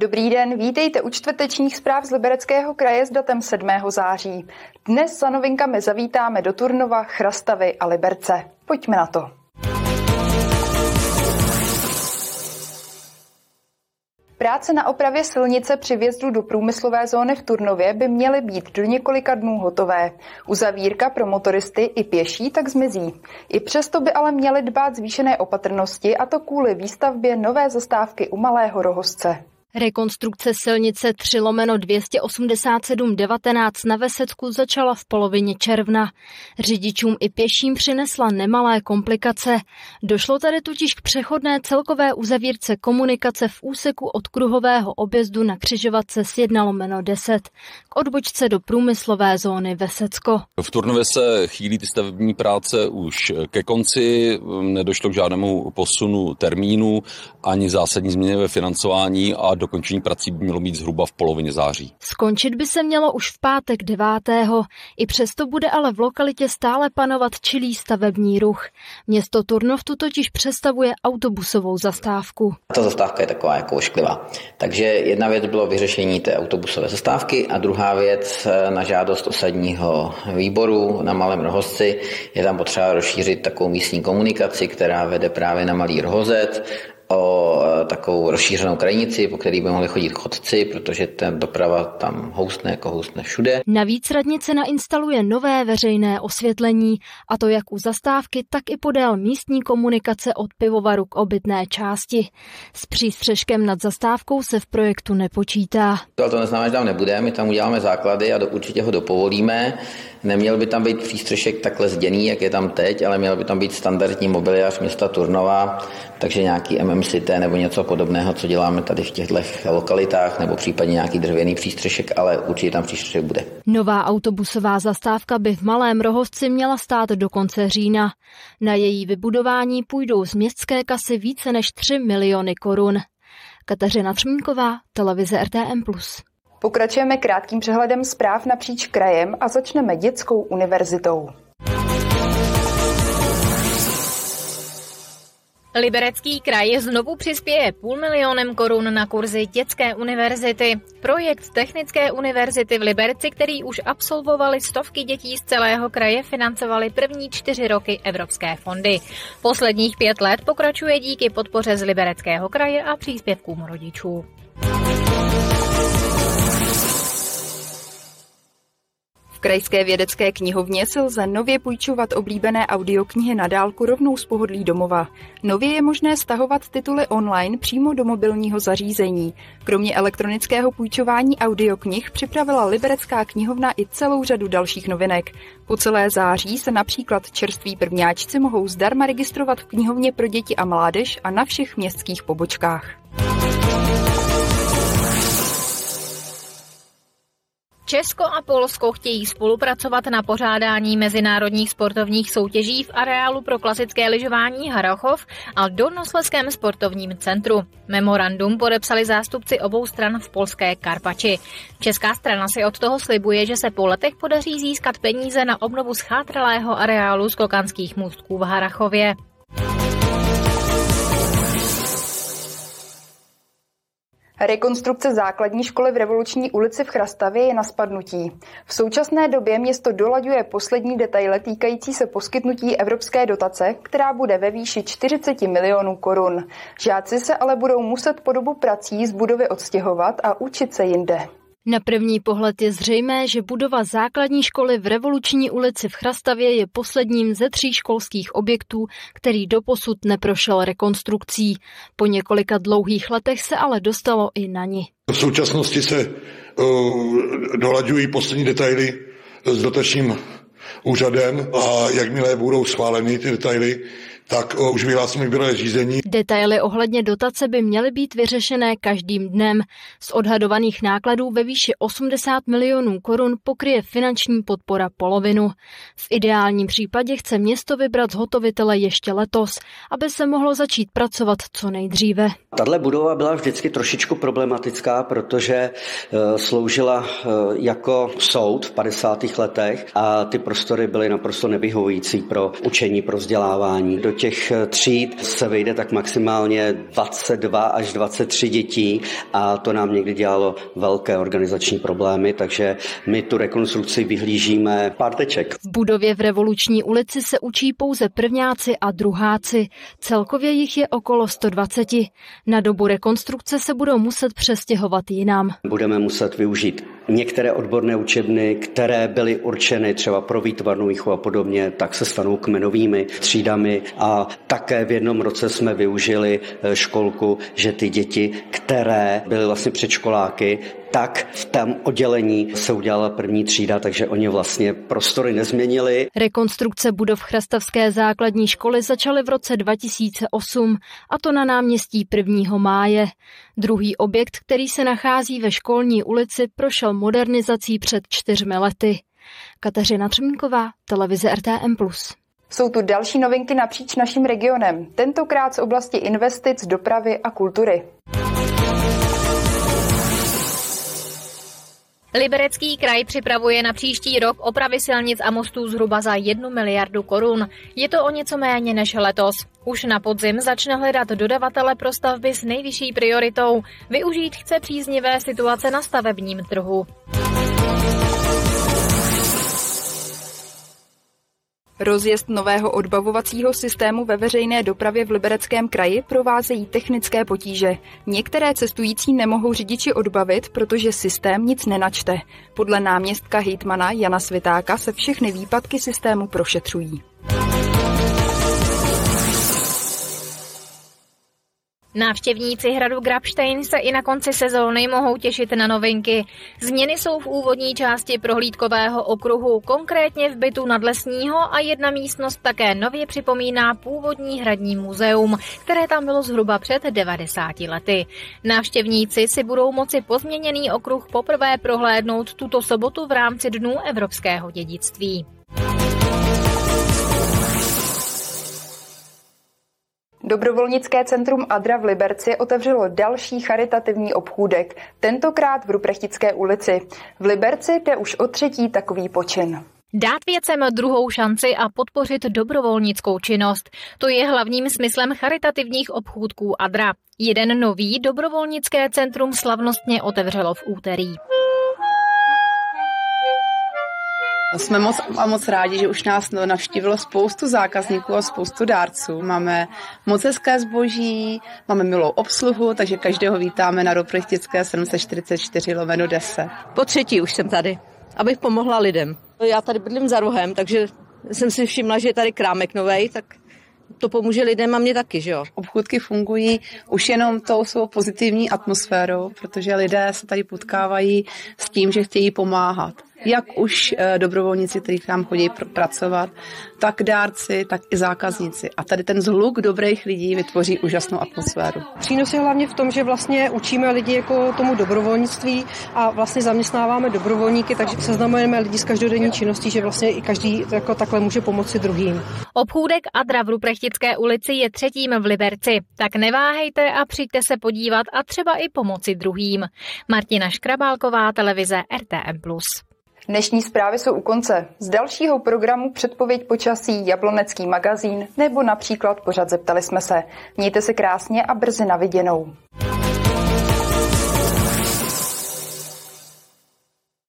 Dobrý den, vítejte u čtvrtečních zpráv z Libereckého kraje s datem 7. září. Dnes za novinkami zavítáme do Turnova, Chrastavy a Liberce. Pojďme na to. Práce na opravě silnice při vjezdu do průmyslové zóny v Turnově by měly být do několika dnů hotové. Uzavírka pro motoristy i pěší tak zmizí. I přesto by ale měly dbát zvýšené opatrnosti a to kvůli výstavbě nové zastávky u Malého Rohozce. Rekonstrukce silnice 3 lomeno 287 19 na Vesecku začala v polovině června. Řidičům i pěším přinesla nemalé komplikace. Došlo tady totiž k přechodné celkové uzavírce komunikace v úseku od kruhového objezdu na křižovatce s 1 lomeno 10 k odbočce do průmyslové zóny Vesecko. V Turnově se chýlí ty stavební práce už ke konci, nedošlo k žádnému posunu termínu ani zásadní změně ve financování a dokončení prací by mělo být zhruba v polovině září. Skončit by se mělo už v pátek 9. I přesto bude ale v lokalitě stále panovat čilý stavební ruch. Město Turnov tu totiž představuje autobusovou zastávku. Ta zastávka je taková jako ošklivá. Takže jedna věc bylo vyřešení té autobusové zastávky a druhá věc eh, na žádost osadního výboru na Malém Rohozci je tam potřeba rozšířit takovou místní komunikaci, která vede právě na Malý Rohozec o takovou rozšířenou krajnici, po který by mohli chodit chodci, protože ten doprava tam houstne jako houstne všude. Navíc radnice nainstaluje nové veřejné osvětlení, a to jak u zastávky, tak i podél místní komunikace od pivovaru k obytné části. S přístřežkem nad zastávkou se v projektu nepočítá. Ale to neznamená, že tam nebude, my tam uděláme základy a do, určitě ho dopovolíme. Neměl by tam být přístřešek takhle zděný, jak je tam teď, ale měl by tam být standardní mobiliář města Turnova, takže nějaký MMCT nebo něco podobného, co děláme tady v těchto lokalitách, nebo případně nějaký dřevěný přístřešek, ale určitě tam přístřešek bude. Nová autobusová zastávka by v Malém Rohovci měla stát do konce října. Na její vybudování půjdou z městské kasy více než 3 miliony korun. Kateřina Třmínková, televize RTM+. Pokračujeme krátkým přehledem zpráv napříč krajem a začneme dětskou univerzitou. Liberecký kraj znovu přispěje půl milionem korun na kurzy dětské univerzity. Projekt Technické univerzity v Liberci, který už absolvovali stovky dětí z celého kraje, financovali první čtyři roky evropské fondy. Posledních pět let pokračuje díky podpoře z Libereckého kraje a příspěvkům rodičů. Krajské vědecké knihovně se lze nově půjčovat oblíbené audioknihy na dálku rovnou z pohodlí domova. Nově je možné stahovat tituly online přímo do mobilního zařízení. Kromě elektronického půjčování audioknih připravila Liberecká knihovna i celou řadu dalších novinek. Po celé září se například čerství prvňáčci mohou zdarma registrovat v knihovně pro děti a mládež a na všech městských pobočkách. Česko a Polsko chtějí spolupracovat na pořádání mezinárodních sportovních soutěží v areálu pro klasické lyžování Harachov a Dolnosleském sportovním centru. Memorandum podepsali zástupci obou stran v polské Karpači. Česká strana si od toho slibuje, že se po letech podaří získat peníze na obnovu schátralého areálu skokanských můstků v Harachově. Rekonstrukce základní školy v Revoluční ulici v Chrastavě je na spadnutí. V současné době město dolaďuje poslední detaily týkající se poskytnutí evropské dotace, která bude ve výši 40 milionů korun. Žáci se ale budou muset po dobu prací z budovy odstěhovat a učit se jinde. Na první pohled je zřejmé, že budova základní školy v Revoluční ulici v Chrastavě je posledním ze tří školských objektů, který doposud neprošel rekonstrukcí. Po několika dlouhých letech se ale dostalo i na ní. V současnosti se uh, dolaďují poslední detaily s dotačním úřadem a jakmile budou schváleny ty detaily, tak uh, už vyhlásíme výběrové řízení. Detaily ohledně dotace by měly být vyřešené každým dnem. Z odhadovaných nákladů ve výši 80 milionů korun pokryje finanční podpora polovinu. V ideálním případě chce město vybrat zhotovitele ještě letos, aby se mohlo začít pracovat co nejdříve. Tahle budova byla vždycky trošičku problematická, protože uh, sloužila uh, jako soud v 50. letech a ty prostory byly naprosto nevyhovující pro učení, pro vzdělávání. Do těch tříd se vejde tak maximálně 22 až 23 dětí a to nám někdy dělalo velké organizační problémy, takže my tu rekonstrukci vyhlížíme párteček. V budově v Revoluční ulici se učí pouze prvňáci a druháci. Celkově jich je okolo 120. Na dobu rekonstrukce se budou muset přestěhovat jinam. Budeme muset využít některé odborné učebny, které byly určeny třeba pro výtvarnou výchovu a podobně, tak se stanou kmenovými třídami. A také v jednom roce jsme využili eh, školku, že ty děti, které byly vlastně předškoláky, tak v tom oddělení se udělala první třída, takže oni vlastně prostory nezměnili. Rekonstrukce budov Chrastavské základní školy začaly v roce 2008, a to na náměstí 1. máje. Druhý objekt, který se nachází ve školní ulici, prošel modernizací před čtyřmi lety. Kateřina Třmínková, televize RTM+. Jsou tu další novinky napříč naším regionem, tentokrát z oblasti investic, dopravy a kultury. Liberecký kraj připravuje na příští rok opravy silnic a mostů zhruba za 1 miliardu korun. Je to o něco méně než letos. Už na podzim začne hledat dodavatele pro stavby s nejvyšší prioritou. Využít chce příznivé situace na stavebním trhu. Rozjezd nového odbavovacího systému ve veřejné dopravě v Libereckém kraji provázejí technické potíže. Některé cestující nemohou řidiči odbavit, protože systém nic nenačte. Podle náměstka hejtmana Jana Svitáka se všechny výpadky systému prošetřují. Návštěvníci hradu Grabstein se i na konci sezóny mohou těšit na novinky. Změny jsou v úvodní části prohlídkového okruhu, konkrétně v bytu nadlesního a jedna místnost také nově připomíná původní hradní muzeum, které tam bylo zhruba před 90 lety. Návštěvníci si budou moci pozměněný okruh poprvé prohlédnout tuto sobotu v rámci Dnů evropského dědictví. Dobrovolnické centrum Adra v Liberci otevřelo další charitativní obchůdek, tentokrát v Ruprechtické ulici. V Liberci jde už o třetí takový počin. Dát věcem druhou šanci a podpořit dobrovolnickou činnost. To je hlavním smyslem charitativních obchůdků Adra. Jeden nový dobrovolnické centrum slavnostně otevřelo v úterý. Jsme moc a moc rádi, že už nás navštívilo spoustu zákazníků a spoustu dárců. Máme moc hezké zboží, máme milou obsluhu, takže každého vítáme na Roprechtické 744 lomeno 10. Po třetí už jsem tady, abych pomohla lidem. Já tady bydlím za rohem, takže jsem si všimla, že je tady krámek novej, tak to pomůže lidem a mě taky, že jo? Obchůdky fungují už jenom tou svou pozitivní atmosférou, protože lidé se tady potkávají s tím, že chtějí pomáhat jak už eh, dobrovolníci, kteří tam chodí pr- pracovat, tak dárci, tak i zákazníci. A tady ten zhluk dobrých lidí vytvoří úžasnou atmosféru. Přínos je hlavně v tom, že vlastně učíme lidi jako tomu dobrovolnictví a vlastně zaměstnáváme dobrovolníky, takže seznamujeme lidi z každodenní činností, že vlastně i každý jako takhle může pomoci druhým. Obchůdek Adra v Ruprechtické ulici je třetím v Liberci, tak neváhejte a přijďte se podívat a třeba i pomoci druhým. Martina Škrabálková, televize RTM+. Dnešní zprávy jsou u konce. Z dalšího programu předpověď počasí Jablonecký magazín nebo například pořad Zeptali jsme se. Mějte se krásně a brzy na viděnou.